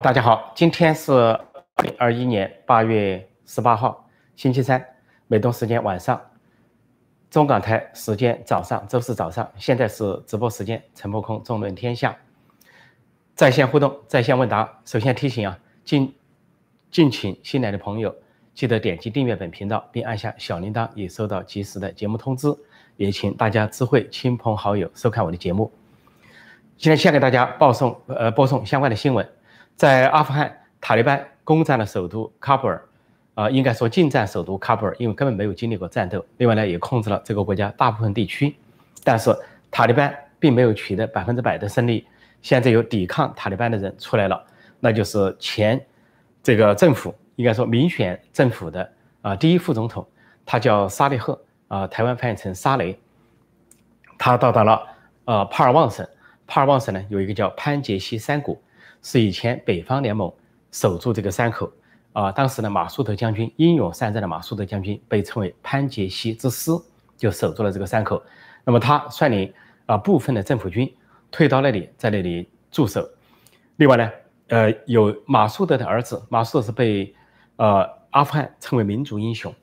大家好，今天是二零二一年八月十八号，星期三，美东时间晚上，中港台时间早上，周四早上，现在是直播时间，陈破空纵论天下，在线互动，在线问答。首先提醒啊，敬敬请新来的朋友记得点击订阅本频道，并按下小铃铛，以收到及时的节目通知。也请大家知会亲朋好友收看我的节目。今天先给大家报送呃播送相关的新闻。在阿富汗，塔利班攻占了首都喀布尔，啊，应该说进占首都喀布尔，因为根本没有经历过战斗。另外呢，也控制了这个国家大部分地区，但是塔利班并没有取得百分之百的胜利。现在有抵抗塔利班的人出来了，那就是前这个政府，应该说民选政府的啊第一副总统，他叫沙利赫，啊，台湾翻译成沙雷。他到达了呃帕尔旺省，帕尔旺省呢有一个叫潘杰西山谷。是以前北方联盟守住这个山口啊，当时呢，马苏德将军英勇善战的马苏德将军被称为潘杰西之师，就守住了这个山口。那么他率领啊部分的政府军退到那里，在那里驻守。另外呢，呃，有马苏德的儿子，马苏德是被呃阿富汗称为民族英雄，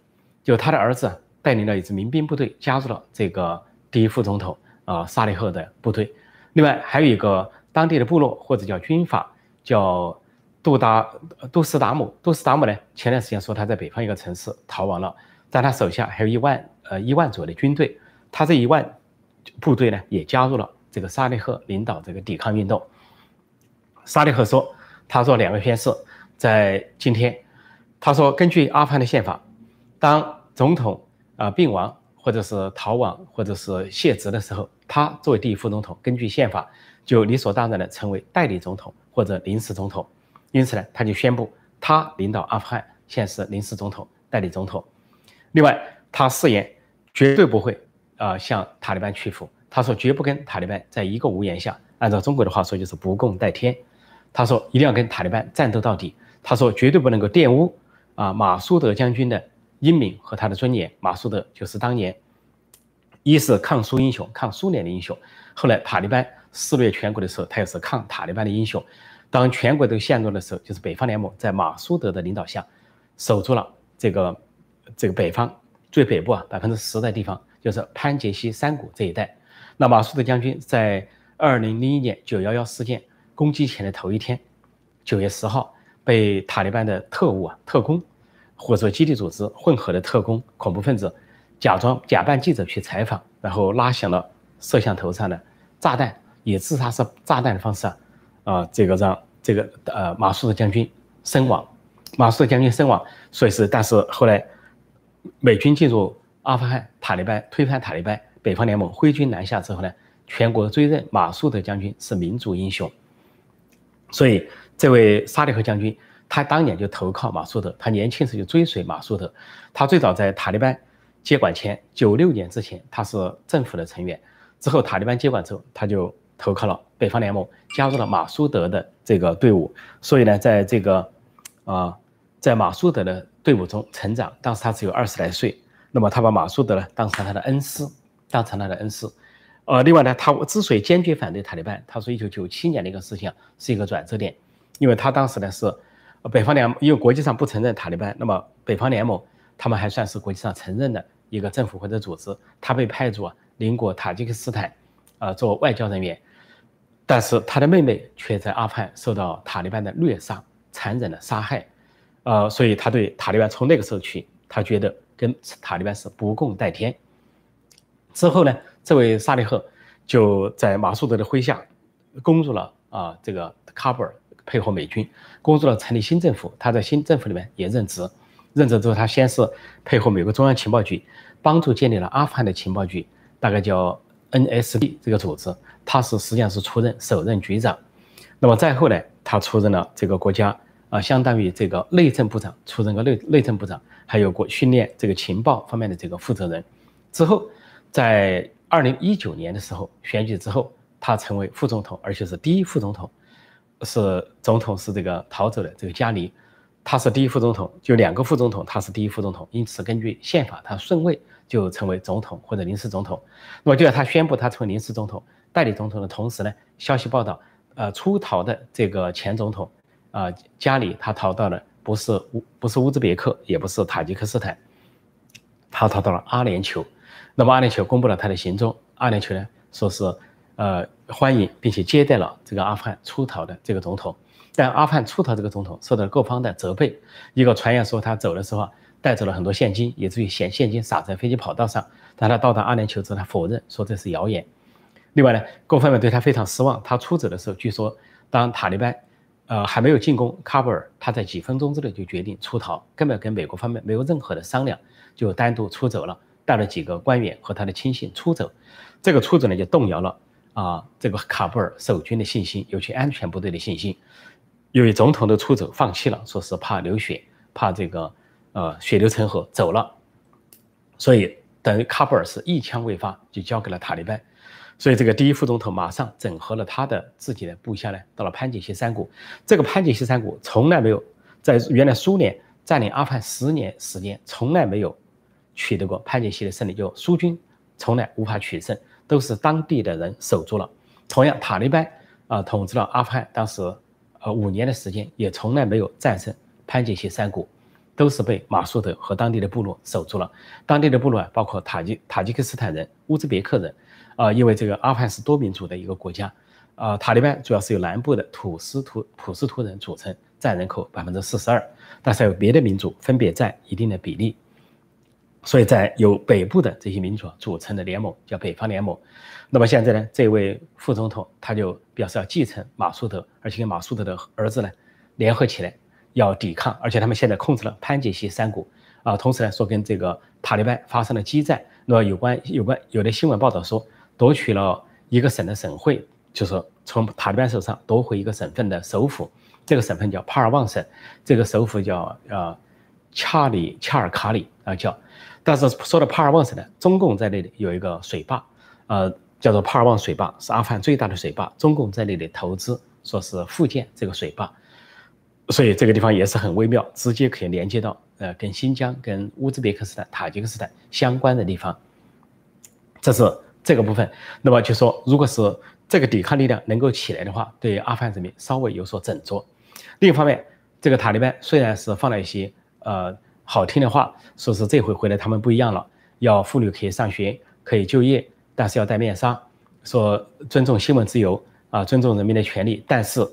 就他的儿子带领了一支民兵部队加入了这个第一副总统啊沙利赫的部队。另外还有一个。当地的部落或者叫军阀，叫杜达杜斯达姆。杜斯达姆呢，前段时间说他在北方一个城市逃亡了，但他手下还有一万呃一万左右的军队，他这一万部队呢也加入了这个沙利赫领导这个抵抗运动。沙利赫说，他说两个件事，在今天，他说根据阿富汗的宪法，当总统啊病亡或者是逃亡或者是卸职的时候，他作为第一副总统，根据宪法。就理所当然的成为代理总统或者临时总统，因此呢，他就宣布他领导阿富汗，现是临时总统、代理总统。另外，他誓言绝对不会啊向塔利班屈服。他说绝不跟塔利班在一个屋檐下，按照中国的话说就是不共戴天。他说一定要跟塔利班战斗到底。他说绝对不能够玷污啊马苏德将军的英名和他的尊严。马苏德就是当年一是抗苏英雄、抗苏联的英雄，后来塔利班。肆虐全国的时候，他也是抗塔利班的英雄。当全国都陷落的时候，就是北方联盟在马苏德的领导下，守住了这个这个北方最北部啊百分之十的地方，就是潘杰西山谷这一带。那马苏德将军在二零零一年九幺幺事件攻击前的头一天，九月十号，被塔利班的特务啊特工，或者基地组织混合的特工恐怖分子，假装假扮记者去采访，然后拉响了摄像头上的炸弹。以自杀式炸弹的方式啊，啊，这个让这个呃马苏德将军身亡，马苏德将军身亡，所以是，但是后来美军进入阿富汗，塔利班推翻塔利班，北方联盟挥军南下之后呢，全国追认马苏德将军是民族英雄，所以这位沙利赫将军，他当年就投靠马苏德，他年轻时就追随马苏德，他最早在塔利班接管前九六年之前，他是政府的成员，之后塔利班接管之后，他就。投靠了北方联盟，加入了马苏德的这个队伍，所以呢，在这个啊，在马苏德的队伍中成长。当时他只有二十来岁，那么他把马苏德呢当成他的恩师，当成他的恩师。呃，另外呢，他之所以坚决反对塔利班，他说一九九七年的一个事情是一个转折点，因为他当时呢是北方联，因为国际上不承认塔利班，那么北方联盟他们还算是国际上承认的一个政府或者组织，他被派驻啊邻国塔吉克斯坦。啊，做外交人员，但是他的妹妹却在阿富汗受到塔利班的虐杀、残忍的杀害，呃，所以他对塔利班从那个时候起，他觉得跟塔利班是不共戴天。之后呢，这位沙利赫就在马苏德的麾下攻入了啊这个喀布尔，配合美军攻入了成立新政府。他在新政府里面也任职，任职之后，他先是配合美国中央情报局，帮助建立了阿富汗的情报局，大概叫。NSD 这个组织，他是实际上是出任首任局长，那么再后来他出任了这个国家啊，相当于这个内政部长，出任个内内政部长，还有国训练这个情报方面的这个负责人。之后，在二零一九年的时候选举之后，他成为副总统，而且是第一副总统，是总统是这个逃走的这个加尼。他是第一副总统，就两个副总统，他是第一副总统，因此根据宪法，他顺位就成为总统或者临时总统。那么就在他宣布他成为临时总统、代理总统的同时呢，消息报道，呃，出逃的这个前总统，啊，家里他逃到了不是乌不是乌兹别克，也不是塔吉克斯坦，他逃到了阿联酋。那么阿联酋公布了他的行踪，阿联酋呢说是呃欢迎并且接待了这个阿富汗出逃的这个总统，但阿富汗出逃这个总统受到各方的责备。一个传言说他走的时候带走了很多现金，以至于现现金撒在飞机跑道上。但他到达阿联酋之后，他否认说这是谣言。另外呢，各方面对他非常失望。他出走的时候，据说当塔利班，呃还没有进攻喀布尔，他在几分钟之内就决定出逃，根本跟美国方面没有任何的商量，就单独出走了，带了几个官员和他的亲信出走。这个出走呢，就动摇了啊这个喀布尔守军的信心，尤其安全部队的信心。由于总统的出走放弃了，说是怕流血，怕这个呃血流成河走了，所以等于喀布尔是一枪未发就交给了塔利班。所以，这个第一副总统马上整合了他的自己的部下呢，到了潘杰希山谷。这个潘杰希山谷从来没有在原来苏联占领阿富汗十年时间，从来没有取得过潘杰希的胜利，就苏军从来无法取胜，都是当地的人守住了。同样，塔利班啊统治了阿富汗当时呃五年的时间，也从来没有战胜潘杰希山谷，都是被马苏德和当地的部落守住了。当地的部落啊，包括塔吉塔吉克斯坦人、乌兹别克人。啊，因为这个阿富汗是多民族的一个国家，啊，塔利班主要是由南部的土司图普斯图人组成，占人口百分之四十二，但是还有别的民族分别占一定的比例，所以在由北部的这些民族组成的联盟叫北方联盟。那么现在呢，这位副总统他就表示要继承马苏德，而且跟马苏德的儿子呢联合起来要抵抗，而且他们现在控制了潘杰希山谷，啊，同时呢说跟这个塔利班发生了激战。那么有关有关有的新闻报道说。夺取了一个省的省会，就是从塔利班手上夺回一个省份的首府，这个省份叫帕尔旺省，这个首府叫呃恰里恰尔卡里啊叫，但是说到帕尔旺省呢，中共在那里有一个水坝，呃叫做帕尔旺水坝，是阿富汗最大的水坝，中共在那里投资，说是复建这个水坝，所以这个地方也是很微妙，直接可以连接到呃跟新疆、跟乌兹别克斯坦、塔吉克斯坦相关的地方，这是。这个部分，那么就说，如果是这个抵抗力量能够起来的话，对阿富汗人民稍微有所振作。另一方面，这个塔利班虽然是放了一些呃好听的话，说是这回回来他们不一样了，要妇女可以上学，可以就业，但是要戴面纱，说尊重新闻自由啊，尊重人民的权利。但是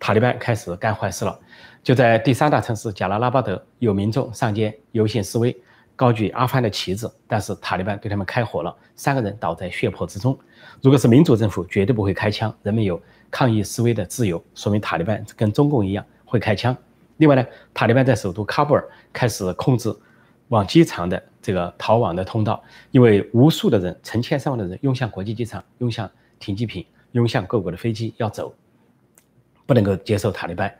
塔利班开始干坏事了，就在第三大城市贾拉拉巴德，有民众上街游行示威。高举阿富汗的旗帜，但是塔利班对他们开火了，三个人倒在血泊之中。如果是民主政府，绝对不会开枪，人们有抗议示威的自由，说明塔利班跟中共一样会开枪。另外呢，塔利班在首都喀布尔开始控制往机场的这个逃亡的通道，因为无数的人，成千上万的人涌向国际机场，涌向停机坪，涌向各国的飞机要走，不能够接受塔利班。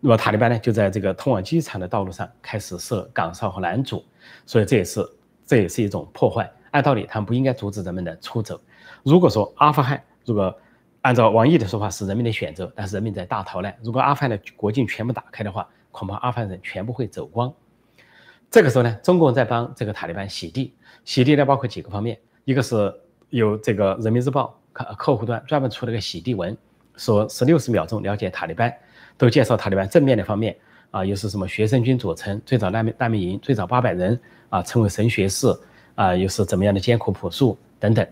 那么塔利班呢，就在这个通往机场的道路上开始设岗哨和拦阻，所以这也是这也是一种破坏。按道理，他们不应该阻止人们的出走。如果说阿富汗如果按照王毅的说法是人民的选择，但是人民在大逃难。如果阿富汗的国境全部打开的话，恐怕阿富汗人全部会走光。这个时候呢，中共在帮这个塔利班洗地，洗地呢包括几个方面，一个是有这个人民日报客客户端专门出了个洗地文，说是六十秒钟了解塔利班。都介绍塔利班正面的方面啊，又是什么学生军组成，最早难民难民营，最早八百人啊，成为神学士啊，又是怎么样的艰苦朴素等等，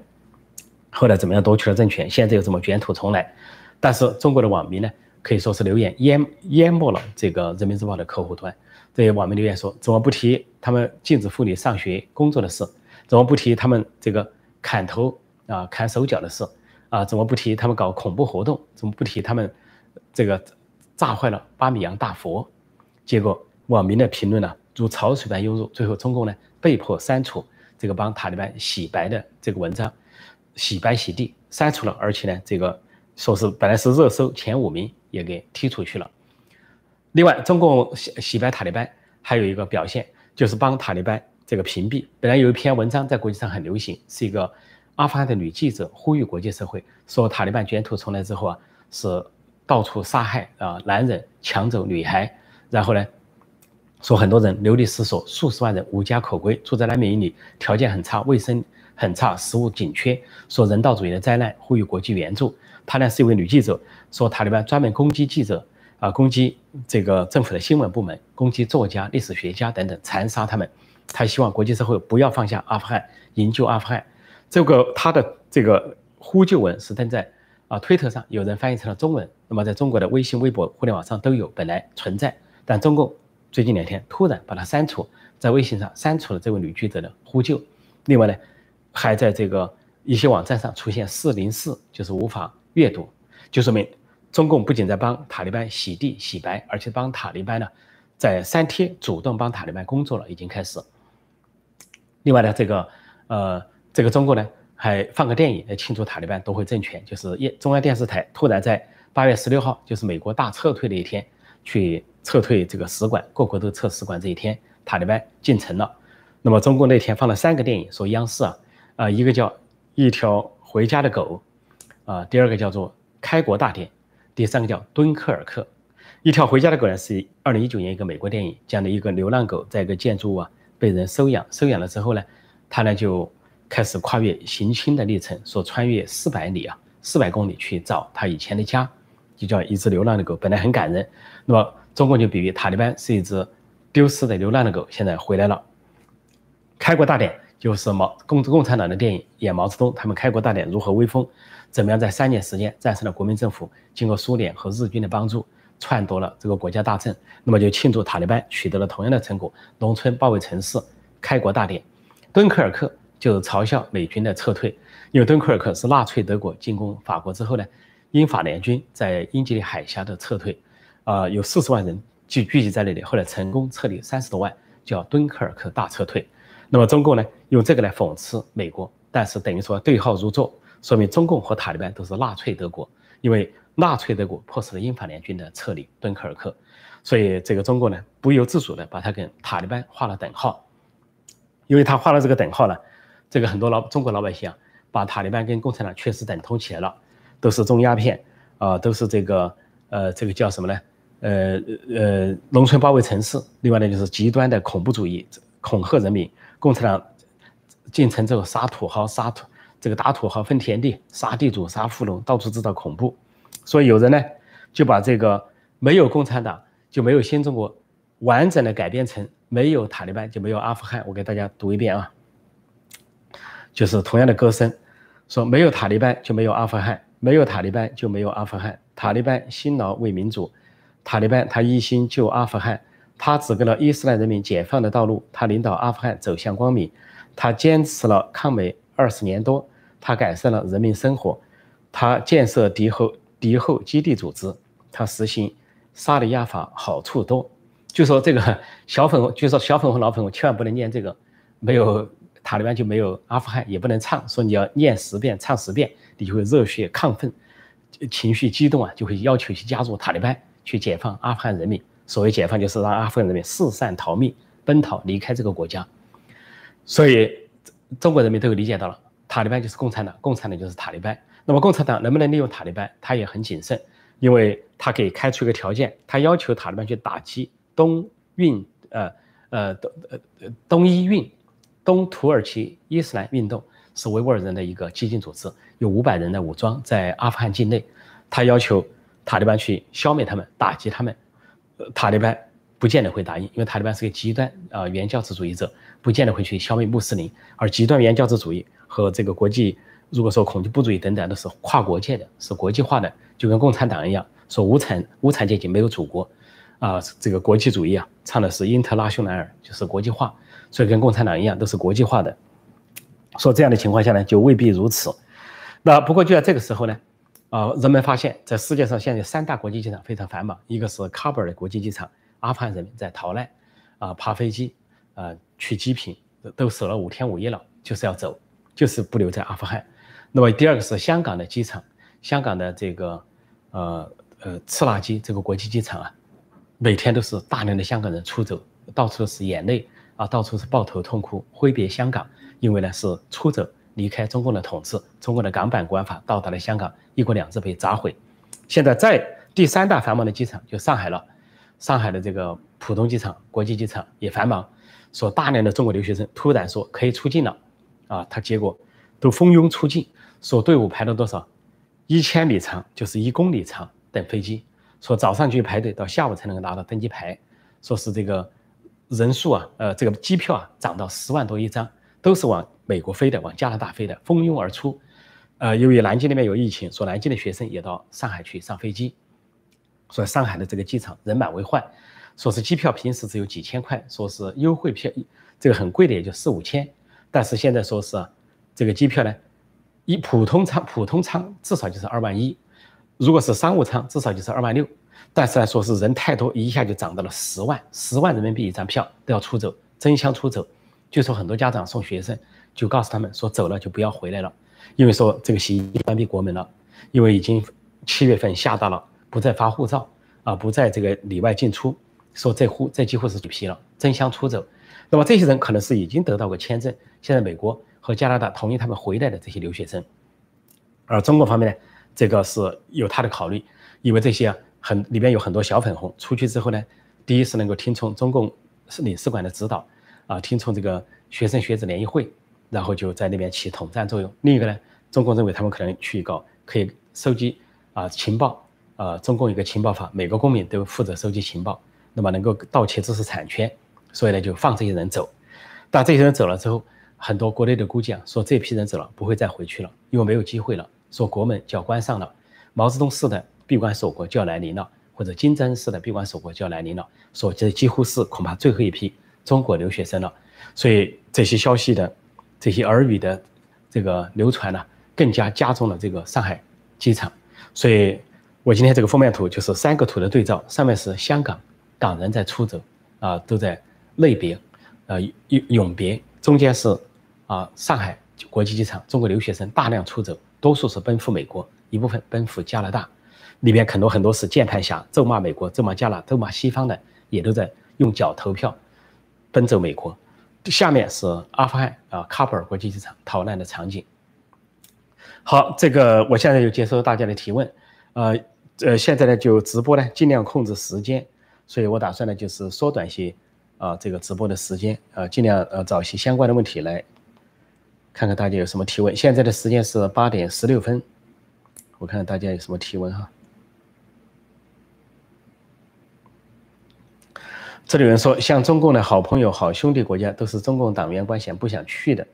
后来怎么样夺取了政权，现在又怎么卷土重来？但是中国的网民呢，可以说是留言淹淹没了这个人民日报的客户端。这些网民留言说，怎么不提他们禁止妇女上学工作的事？怎么不提他们这个砍头啊、砍手脚的事？啊，怎么不提他们搞恐怖活动？怎么不提他们这个？炸坏了巴米扬大佛，结果网民的评论呢如潮水般涌入，最后中共呢被迫删除这个帮塔利班洗白的这个文章，洗白洗地删除了，而且呢这个说是本来是热搜前五名也给踢出去了。另外，中共洗洗白塔利班还有一个表现就是帮塔利班这个屏蔽。本来有一篇文章在国际上很流行，是一个阿富汗的女记者呼吁国际社会说塔利班卷土重来之后啊是。到处杀害啊，男人抢走女孩，然后呢，说很多人流离失所，数十万人无家可归，住在难民营里，条件很差，卫生很差，食物紧缺，说人道主义的灾难，呼吁国际援助。她呢是一位女记者，说塔利班专门攻击记者，啊，攻击这个政府的新闻部门，攻击作家、历史学家等等，残杀他们。他希望国际社会不要放下阿富汗，营救阿富汗。这个他的这个呼救文是登在啊推特上，有人翻译成了中文。那么在中国的微信、微博、互联网上都有，本来存在，但中共最近两天突然把它删除，在微信上删除了这位女记者的呼救。另外呢，还在这个一些网站上出现四零四，就是无法阅读，就说明中共不仅在帮塔利班洗地洗白，而且帮塔利班呢在删帖，主动帮塔利班工作了，已经开始。另外呢，这个呃，这个中共呢还放个电影来庆祝塔利班夺回政权，就是中央电视台突然在八月十六号，就是美国大撤退的一天，去撤退这个使馆，各国都撤使馆这一天，塔利班进城了。那么中国那天放了三个电影，说央视啊，啊一个叫《一条回家的狗》，啊第二个叫做《开国大典》，第三个叫《敦刻尔克》。一条回家的狗呢是二零一九年一个美国电影，讲的一个流浪狗在一个建筑物啊。被人收养，收养了之后呢，他呢就开始跨越行亲的历程，说穿越四百里啊，四百公里去找他以前的家，就叫一只流浪的狗，本来很感人。那么中共就比喻塔利班是一只丢失的流浪的狗，现在回来了。开国大典就是毛共共产党的电影，演毛泽东他们开国大典如何威风，怎么样在三年时间战胜了国民政府，经过苏联和日军的帮助。篡夺了这个国家大政，那么就庆祝塔利班取得了同样的成果，农村包围城市，开国大典。敦刻尔克就嘲笑美军的撤退，因为敦刻尔克是纳粹德国进攻法国之后呢，英法联军在英吉利海峡的撤退，啊，有四十万人聚聚集在那里，后来成功撤离三十多万，叫敦刻尔克大撤退。那么中共呢，用这个来讽刺美国，但是等于说对号入座，说明中共和塔利班都是纳粹德国，因为。纳粹德国迫使了英法联军的撤离敦刻尔克，所以这个中共呢不由自主的把它跟塔利班画了等号，因为他画了这个等号呢，这个很多老中国老百姓啊，把塔利班跟共产党确实等同起来了，都是种鸦片啊，都是这个呃这个叫什么呢？呃呃农村包围城市，另外呢就是极端的恐怖主义，恐吓人民。共产党进城之后杀土豪，杀土这个打土豪分田地，杀地主，杀富农，到处制造恐怖。所以有人呢，就把这个没有共产党就没有新中国，完整的改编成没有塔利班就没有阿富汗。我给大家读一遍啊，就是同样的歌声，说没有塔利班就没有阿富汗，没有塔利班就没有阿富汗。塔利班辛劳为民主，塔利班他一心救阿富汗，他指给了伊斯兰人民解放的道路，他领导阿富汗走向光明，他坚持了抗美二十年多，他改善了人民生活，他建设敌后。敌后基地组织，他实行沙利亚法好处多。就说这个小粉红，就说小粉红、老粉红千万不能念这个，没有塔利班就没有阿富汗，也不能唱。说你要念十遍、唱十遍，你就会热血亢奋，情绪激动啊，就会要求去加入塔利班，去解放阿富汗人民。所谓解放，就是让阿富汗人民四散逃命、奔逃离开这个国家。所以中国人民都有理解到了，塔利班就是共产党，共产党就是塔利班。那么共产党能不能利用塔利班？他也很谨慎，因为他可以开出一个条件，他要求塔利班去打击东运，呃呃东呃东伊运，东土耳其伊斯兰运动是维吾尔人的一个激进组织，有五百人的武装在阿富汗境内，他要求塔利班去消灭他们，打击他们，塔利班不见得会答应，因为塔利班是个极端啊原教旨主义者，不见得会去消灭穆斯林，而极端原教旨主义和这个国际。如果说恐怖主义等等都是跨国界的，是国际化的，就跟共产党一样，说无产无产阶级没有祖国，啊，这个国际主义啊，唱的是英特拉修南尔，就是国际化，所以跟共产党一样都是国际化的。说这样的情况下呢，就未必如此。那不过就在这个时候呢，啊，人们发现，在世界上现在三大国际机场非常繁忙，一个是喀布尔的国际机场，阿富汗人民在逃难，啊，爬飞机，啊，取机坪，都守了五天五夜了，就是要走，就是不留在阿富汗。那么第二个是香港的机场，香港的这个呃呃赤垃圾这个国际机场啊，每天都是大量的香港人出走，到处是眼泪啊，到处是抱头痛哭，挥别香港，因为呢是出走离开中共的统治，中国的港版国安法到达了香港，一国两制被砸毁。现在在第三大繁忙的机场就上海了，上海的这个浦东机场国际机场也繁忙，说大量的中国留学生突然说可以出境了，啊，他结果都蜂拥出境。说队伍排了多少？一千米长，就是一公里长，等飞机。说早上去排队，到下午才能够拿到登机牌。说是这个人数啊，呃，这个机票啊涨到十万多一张，都是往美国飞的，往加拿大飞的，蜂拥而出。呃，由于南京那边有疫情，说南京的学生也到上海去上飞机，说上海的这个机场人满为患，说是机票平时只有几千块，说是优惠票，这个很贵的也就四五千，但是现在说是这个机票呢，一普通舱普通舱至少就是二万一，如果是商务舱至少就是二万六。但是呢，说是人太多，一下就涨到了十万，十万人民币一张票都要出走，争相出走。就说很多家长送学生，就告诉他们说走了就不要回来了，因为说这个习关闭国门了，因为已经七月份下达了不再发护照啊，不再这个里外进出，说这户这几乎是举批了，争相出走。那么这些人可能是已经得到过签证，现在美国和加拿大同意他们回来的这些留学生，而中国方面呢，这个是有他的考虑，因为这些。很里边有很多小粉红出去之后呢，第一是能够听从中共领事馆的指导，啊，听从这个学生学子联谊会，然后就在那边起统战作用。另一个呢，中共认为他们可能去搞可以收集啊情报，啊，中共一个情报法，每个公民都负责收集情报，那么能够盗窃知识产权，所以呢就放这些人走。但这些人走了之后，很多国内的估计啊，说这批人走了不会再回去了，因为没有机会了，说国门就要关上了。毛泽东式的。闭关锁国就要来临了，或者金正恩式的闭关锁国就要来临了，说这几乎是恐怕最后一批中国留学生了。所以这些消息的这些耳语的这个流传呢，更加加重了这个上海机场。所以我今天这个封面图就是三个图的对照，上面是香港港人在出走啊，都在类别，呃永永别，中间是啊上海国际机场，中国留学生大量出走，多数是奔赴美国，一部分奔赴加拿大。里边很多很多是键盘侠，咒骂美国、咒骂加拿大、咒骂西方的，也都在用脚投票，奔走美国。下面是阿富汗啊，喀布尔国际机场逃难的场景。好，这个我现在就接收大家的提问，呃呃，现在呢就直播呢，尽量控制时间，所以我打算呢就是缩短些啊这个直播的时间，呃，尽量呃找一些相关的问题来看看大家有什么提问。现在的时间是八点十六分，我看看大家有什么提问哈。这里有人说，像中共的好朋友、好兄弟国家都是中共党员关系不想去的，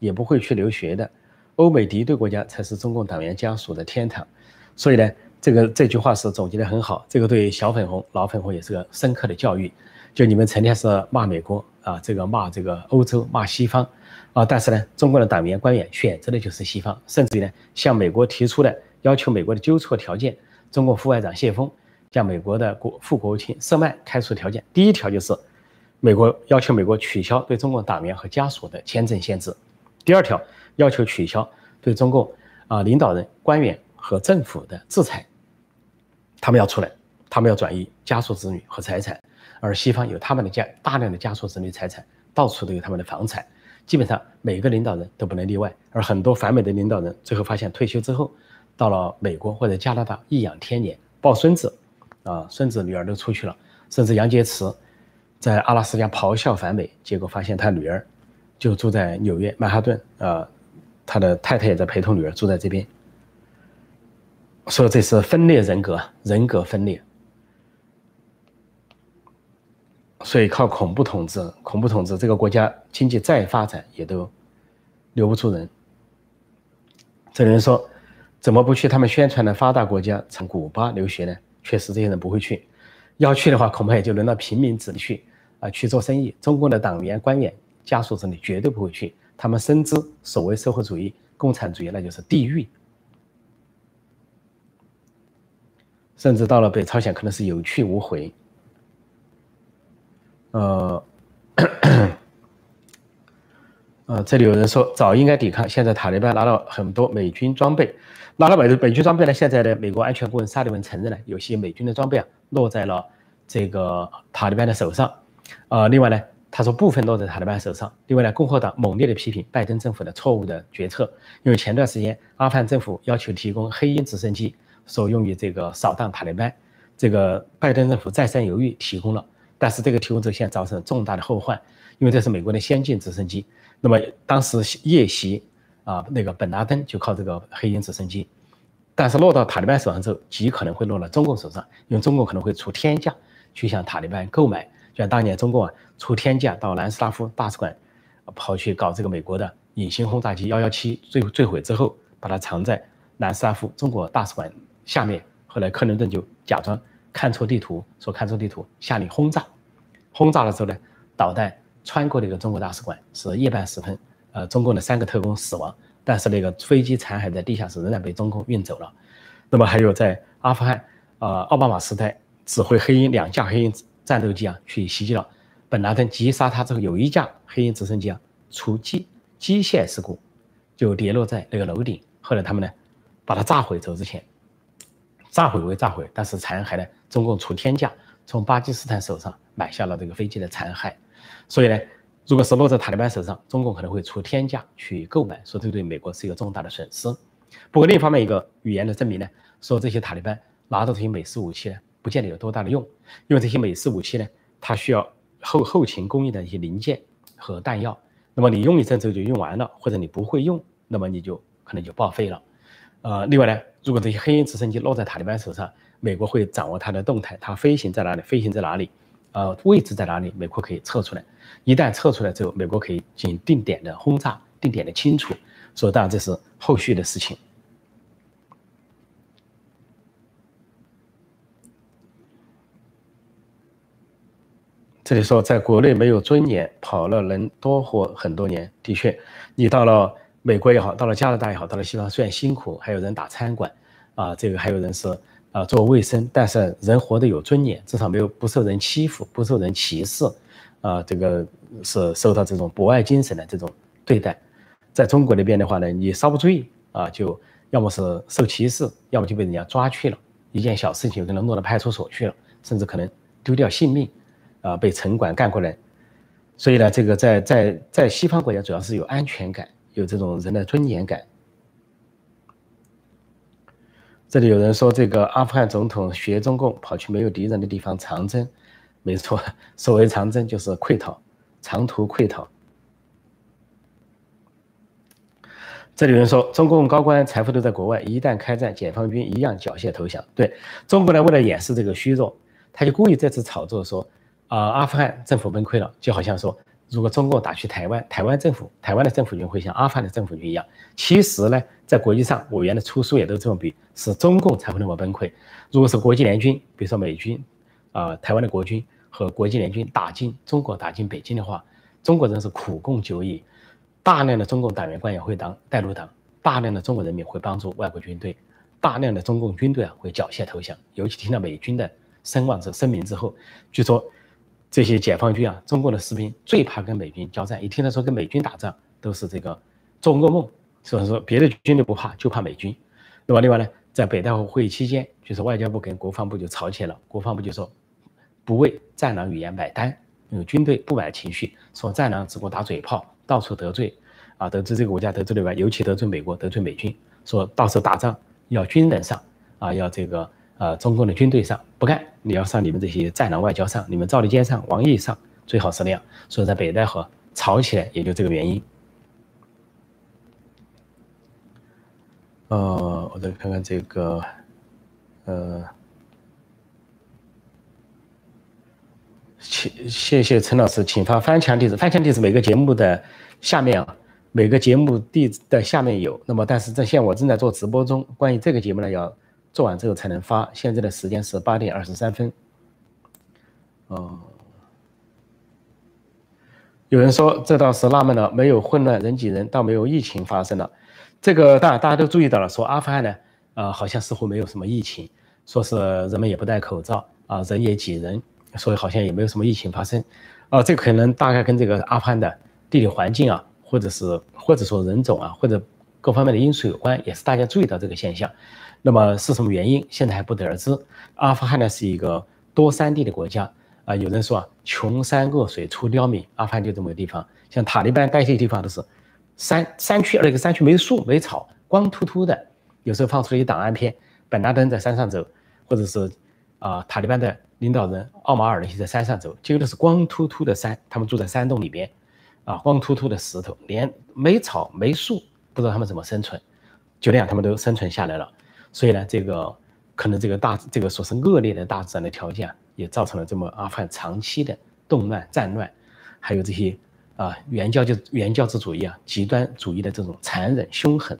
也不会去留学的。欧美敌对国家才是中共党员家属的天堂。所以呢，这个这句话是总结的很好。这个对小粉红、老粉红也是个深刻的教育。就你们成天是骂美国啊，这个骂这个欧洲、骂西方啊，但是呢，中共的党员官员选择的就是西方，甚至于呢，向美国提出的要求美国的纠错条件，中国副外长谢峰。向美国的国副国务卿舍曼开出条件，第一条就是，美国要求美国取消对中共党员和家属的签证限制；第二条要求取消对中共啊领导人、官员和政府的制裁。他们要出来，他们要转移家属子女和财产，而西方有他们的家大量的家属子女财产，到处都有他们的房产，基本上每个领导人都不能例外。而很多反美的领导人最后发现退休之后，到了美国或者加拿大颐养天年，抱孙子。啊，孙子女儿都出去了，甚至杨洁篪在阿拉斯加咆哮反美，结果发现他女儿就住在纽约曼哈顿，啊，他的太太也在陪同女儿住在这边，说这是分裂人格，人格分裂，所以靠恐怖统治，恐怖统治这个国家经济再发展也都留不住人。这人说，怎么不去他们宣传的发达国家，从古巴留学呢？确实，这些人不会去。要去的话，恐怕也就轮到平民子弟去啊，去做生意。中共的党员、官员、家属子女绝对不会去。他们深知所谓社会主义、共产主义，那就是地狱。甚至到了北朝鲜，可能是有去无回。呃，呃，这里有人说，早应该抵抗。现在塔利班拿到很多美军装备。拿了美美军装备呢？现在的美国安全顾问沙利文承认了，有些美军的装备啊落在了这个塔利班的手上。呃，另外呢，他说部分落在塔利班手上。另外呢，共和党猛烈的批评拜登政府的错误的决策，因为前段时间阿富汗政府要求提供黑鹰直升机，说用于这个扫荡塔利班，这个拜登政府再三犹豫，提供了，但是这个提供之后现在造成了重大的后患，因为这是美国的先进直升机。那么当时夜袭。啊，那个本拉登就靠这个黑鹰直升机，但是落到塔利班手上之后，极可能会落到中共手上，因为中共可能会出天价去向塔利班购买，就像当年中共啊出天价到南斯拉夫大使馆，跑去搞这个美国的隐形轰炸机幺幺七坠坠毁之后，把它藏在南斯拉夫中国大使馆下面。后来克林顿就假装看错地图，说看错地图，下令轰炸。轰炸的时候呢，导弹穿过那个中国大使馆，是夜半时分，呃，中共的三个特工死亡。但是那个飞机残骸在地下室仍然被中共运走了。那么还有在阿富汗，呃，奥巴马时代指挥黑鹰两架黑鹰战斗机啊去袭击了本拉登，击杀他之后，有一架黑鹰直升机啊出机机械事故，就跌落在那个楼顶。后来他们呢把它炸毁走之前，炸毁为炸毁，但是残骸呢，中共出天价从巴基斯坦手上买下了这个飞机的残骸，所以呢。如果是落在塔利班手上，中共可能会出天价去购买，说这对美国是一个重大的损失。不过另一方面，一个语言的证明呢，说这些塔利班拿到这些美式武器呢，不见得有多大的用，因为这些美式武器呢，它需要后后勤供应的一些零件和弹药。那么你用一阵之后就用完了，或者你不会用，那么你就可能就报废了。呃，另外呢，如果这些黑鹰直升机落在塔利班手上，美国会掌握它的动态，它飞行在哪里，飞行在哪里。呃，位置在哪里？美国可以测出来。一旦测出来之后，美国可以进行定点的轰炸、定点的清除。所以，当然这是后续的事情。这里说，在国内没有尊严，跑了能多活很多年。的确，你到了美国也好，到了加拿大也好，到了西方，虽然辛苦，还有人打餐馆，啊，这个还有人是。啊，做卫生，但是人活得有尊严，至少没有不受人欺负，不受人歧视，啊，这个是受到这种博爱精神的这种对待。在中国那边的话呢，你稍不注意啊，就要么是受歧视，要么就被人家抓去了，一件小事情可能落到派出所去了，甚至可能丢掉性命，啊，被城管干过来。所以呢，这个在在在西方国家主要是有安全感，有这种人的尊严感。这里有人说，这个阿富汗总统学中共跑去没有敌人的地方长征，没错，所谓长征就是溃逃，长途溃逃。这里有人说，中共高官财富都在国外，一旦开战，解放军一样缴械投降。对中国呢，为了掩饰这个虚弱，他就故意这次炒作说，啊，阿富汗政府崩溃了，就好像说。如果中共打去台湾，台湾政府、台湾的政府军会像阿富汗的政府军一样。其实呢，在国际上，委员的出书也都这么比，是中共才会那么崩溃。如果是国际联军，比如说美军，啊，台湾的国军和国际联军打进中国、打进北京的话，中国人是苦共久矣，大量的中共党员官员会当带路党，大量的中国人民会帮助外国军队，大量的中共军队啊会缴械投降。尤其听到美军的声望之声明之后，据说。这些解放军啊，中国的士兵最怕跟美军交战。一听他说跟美军打仗，都是这个做噩梦。所以说别的军队不怕，就怕美军。那么另外呢，在北戴河会议期间，就是外交部跟国防部就吵起来了。国防部就说不为战狼语言买单，因为军队不买情绪，说战狼只顾打嘴炮，到处得罪啊，得罪这个国家，得罪对外，尤其得罪美国，得罪美军。说到时候打仗要军人上啊，要这个。呃，中共的军队上不干，你要上你们这些战狼外交上，你们赵立坚上、王毅上，最好是那样。所以在北戴河吵起来，也就这个原因。呃，我再看看这个，呃，请谢谢陈老师，请发翻墙地址，翻墙地址每个节目的下面啊，每个节目地址的下面有。那么，但是在现我正在做直播中，关于这个节目呢，要。做完之后才能发，现在的时间是八点二十三分。哦，有人说这倒是纳闷了，没有混乱人挤人，倒没有疫情发生了。这个大大家都注意到了，说阿富汗呢，呃，好像似乎没有什么疫情，说是人们也不戴口罩啊，人也挤人，所以好像也没有什么疫情发生。啊，这可能大概跟这个阿富汗的地理环境啊，或者是或者说人种啊，或者各方面的因素有关，也是大家注意到这个现象。那么是什么原因？现在还不得而知。阿富汗呢是一个多山地的国家啊，有人说啊，穷山恶水出刁民，阿富汗就这么个地方。像塔利班待这些地方都是山山区，那个山区没树没草，光秃秃的。有时候放出一些档案片，本拉登在山上走，或者是啊塔利班的领导人奥马尔那些在山上走，结果都是光秃秃的山。他们住在山洞里边，啊，光秃秃的石头，连没草没树，不知道他们怎么生存。就那样，他们都生存下来了。所以呢，这个可能这个大这个说是恶劣的大自然的条件，也造成了这么阿富汗长期的动乱、战乱，还有这些啊原教就原教旨主义啊极端主义的这种残忍凶狠。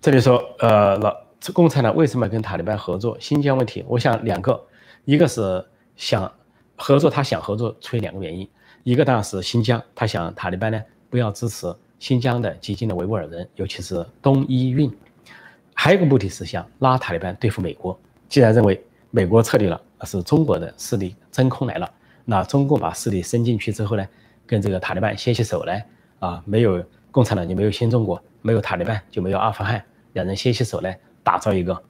这里说，呃，老共产党为什么要跟塔利班合作？新疆问题，我想两个，一个是想合作，他想合作出于两个原因，一个当然是新疆，他想塔利班呢不要支持新疆的激进的维吾尔人，尤其是东伊运，还有个目的是想拉塔利班对付美国。既然认为美国撤离了，是中国的势力真空来了，那中共把势力伸进去之后呢，跟这个塔利班牵起手来啊，没有共产党就没有新中国，没有塔利班就没有阿富汗。两人携起手来打造一个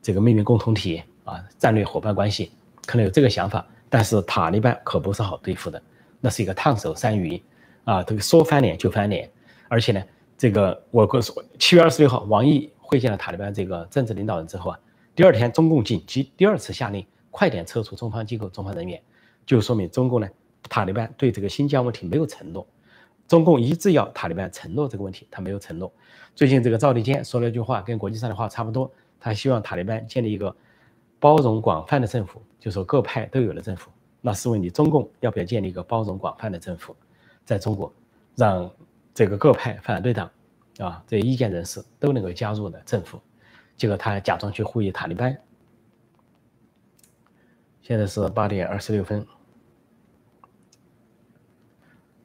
这个命运共同体啊，战略伙伴关系，可能有这个想法。但是塔利班可不是好对付的，那是一个烫手山芋啊，这个说翻脸就翻脸。而且呢，这个我告诉七月二十六号，王毅会见了塔利班这个政治领导人之后啊，第二天中共紧急第二次下令快点撤出中方机构、中方人员，就说明中共呢，塔利班对这个新疆问题没有承诺。中共一直要塔利班承诺这个问题，他没有承诺。最近这个赵立坚说了一句话，跟国际上的话差不多，他希望塔利班建立一个包容广泛的政府，就说各派都有的政府。那试问你，中共要不要建立一个包容广泛的政府，在中国，让这个各派反对党啊，这意见人士都能够加入的政府？结果他假装去呼吁塔利班。现在是八点二十六分。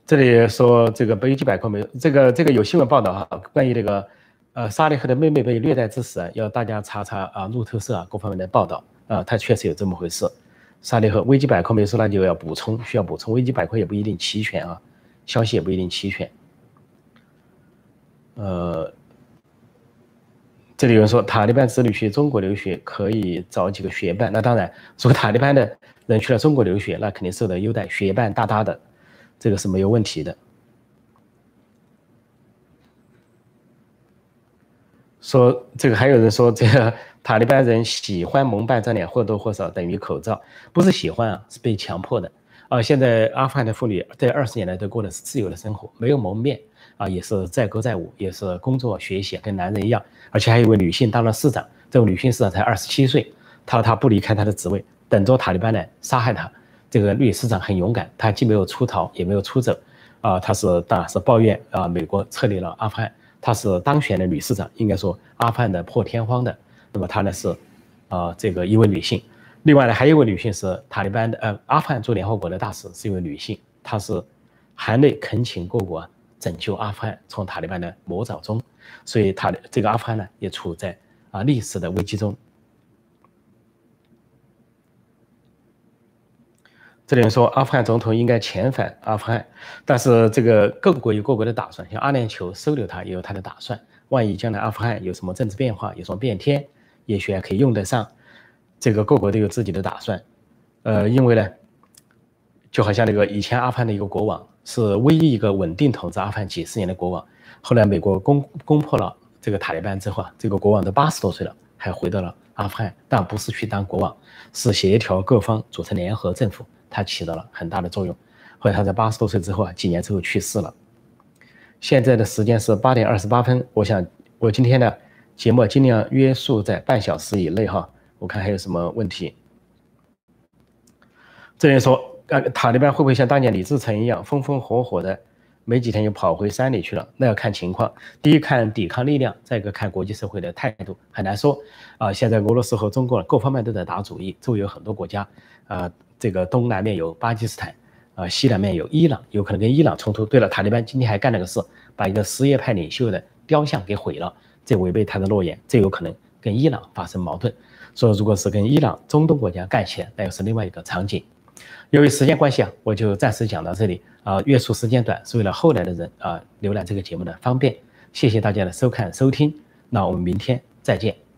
这里说这个维基百科没有这个这个有新闻报道啊，关于这个呃沙利赫的妹妹被虐待致死，要大家查查啊路透社啊各方面的报道啊，他确实有这么回事。沙利赫危机百科没说，那就要补充，需要补充。危机百科也不一定齐全啊，消息也不一定齐全。呃，这里有人说塔利班子女去中国留学可以找几个学伴，那当然，如果塔利班的人去了中国留学，那肯定受到优待，学伴大大的。这个是没有问题的。说这个还有人说，这个塔利班人喜欢蒙半张脸，或多或少等于口罩，不是喜欢啊，是被强迫的啊。现在阿富汗的妇女在二十年来都过的是自由的生活，没有蒙面啊，也是载歌载舞，也是工作学习，跟男人一样。而且还有位女性当了市长，这位女性市长才二十七岁，她说她不离开她的职位，等着塔利班来杀害她。这个女市长很勇敢，她既没有出逃，也没有出走，啊，她是当然是抱怨啊，美国撤离了阿富汗，她是当选的女市长，应该说阿富汗的破天荒的。那么她呢是，啊，这个一位女性。另外呢，还有一位女性是塔利班的，呃，阿富汗驻联合国的大使，是一位女性，她是含泪恳请各国拯救阿富汗从塔利班的魔爪中。所以，塔这个阿富汗呢也处在啊历史的危机中。这里说阿富汗总统应该遣返阿富汗，但是这个各国有各国的打算，像阿联酋收留他也有他的打算。万一将来阿富汗有什么政治变化，有什么变天，也许还可以用得上。这个各国都有自己的打算。呃，因为呢，就好像那个以前阿富汗的一个国王是唯一一个稳定统治阿富汗几十年的国王，后来美国攻攻破了这个塔利班之后啊，这个国王都八十多岁了，还回到了阿富汗，但不是去当国王，是协调各方组成联合政府。他起到了很大的作用。后来他在八十多岁之后啊，几年之后去世了。现在的时间是八点二十八分。我想我今天的节目尽量约束在半小时以内哈。我看还有什么问题。这人说，呃，塔利班会不会像当年李自成一样风风火火的，没几天又跑回山里去了？那要看情况。第一看抵抗力量，再一个看国际社会的态度，很难说。啊，现在俄罗斯和中国各方面都在打主意，周围有很多国家，啊。这个东南面有巴基斯坦，啊，西南面有伊朗，有可能跟伊朗冲突。对了，塔利班今天还干了个事，把一个什叶派领袖的雕像给毁了，这违背他的诺言，这有可能跟伊朗发生矛盾。所以，如果是跟伊朗、中东国家干起来，那又是另外一个场景。由于时间关系啊，我就暂时讲到这里啊，约束时间短，是为了后来的人啊浏览这个节目的方便。谢谢大家的收看收听，那我们明天再见。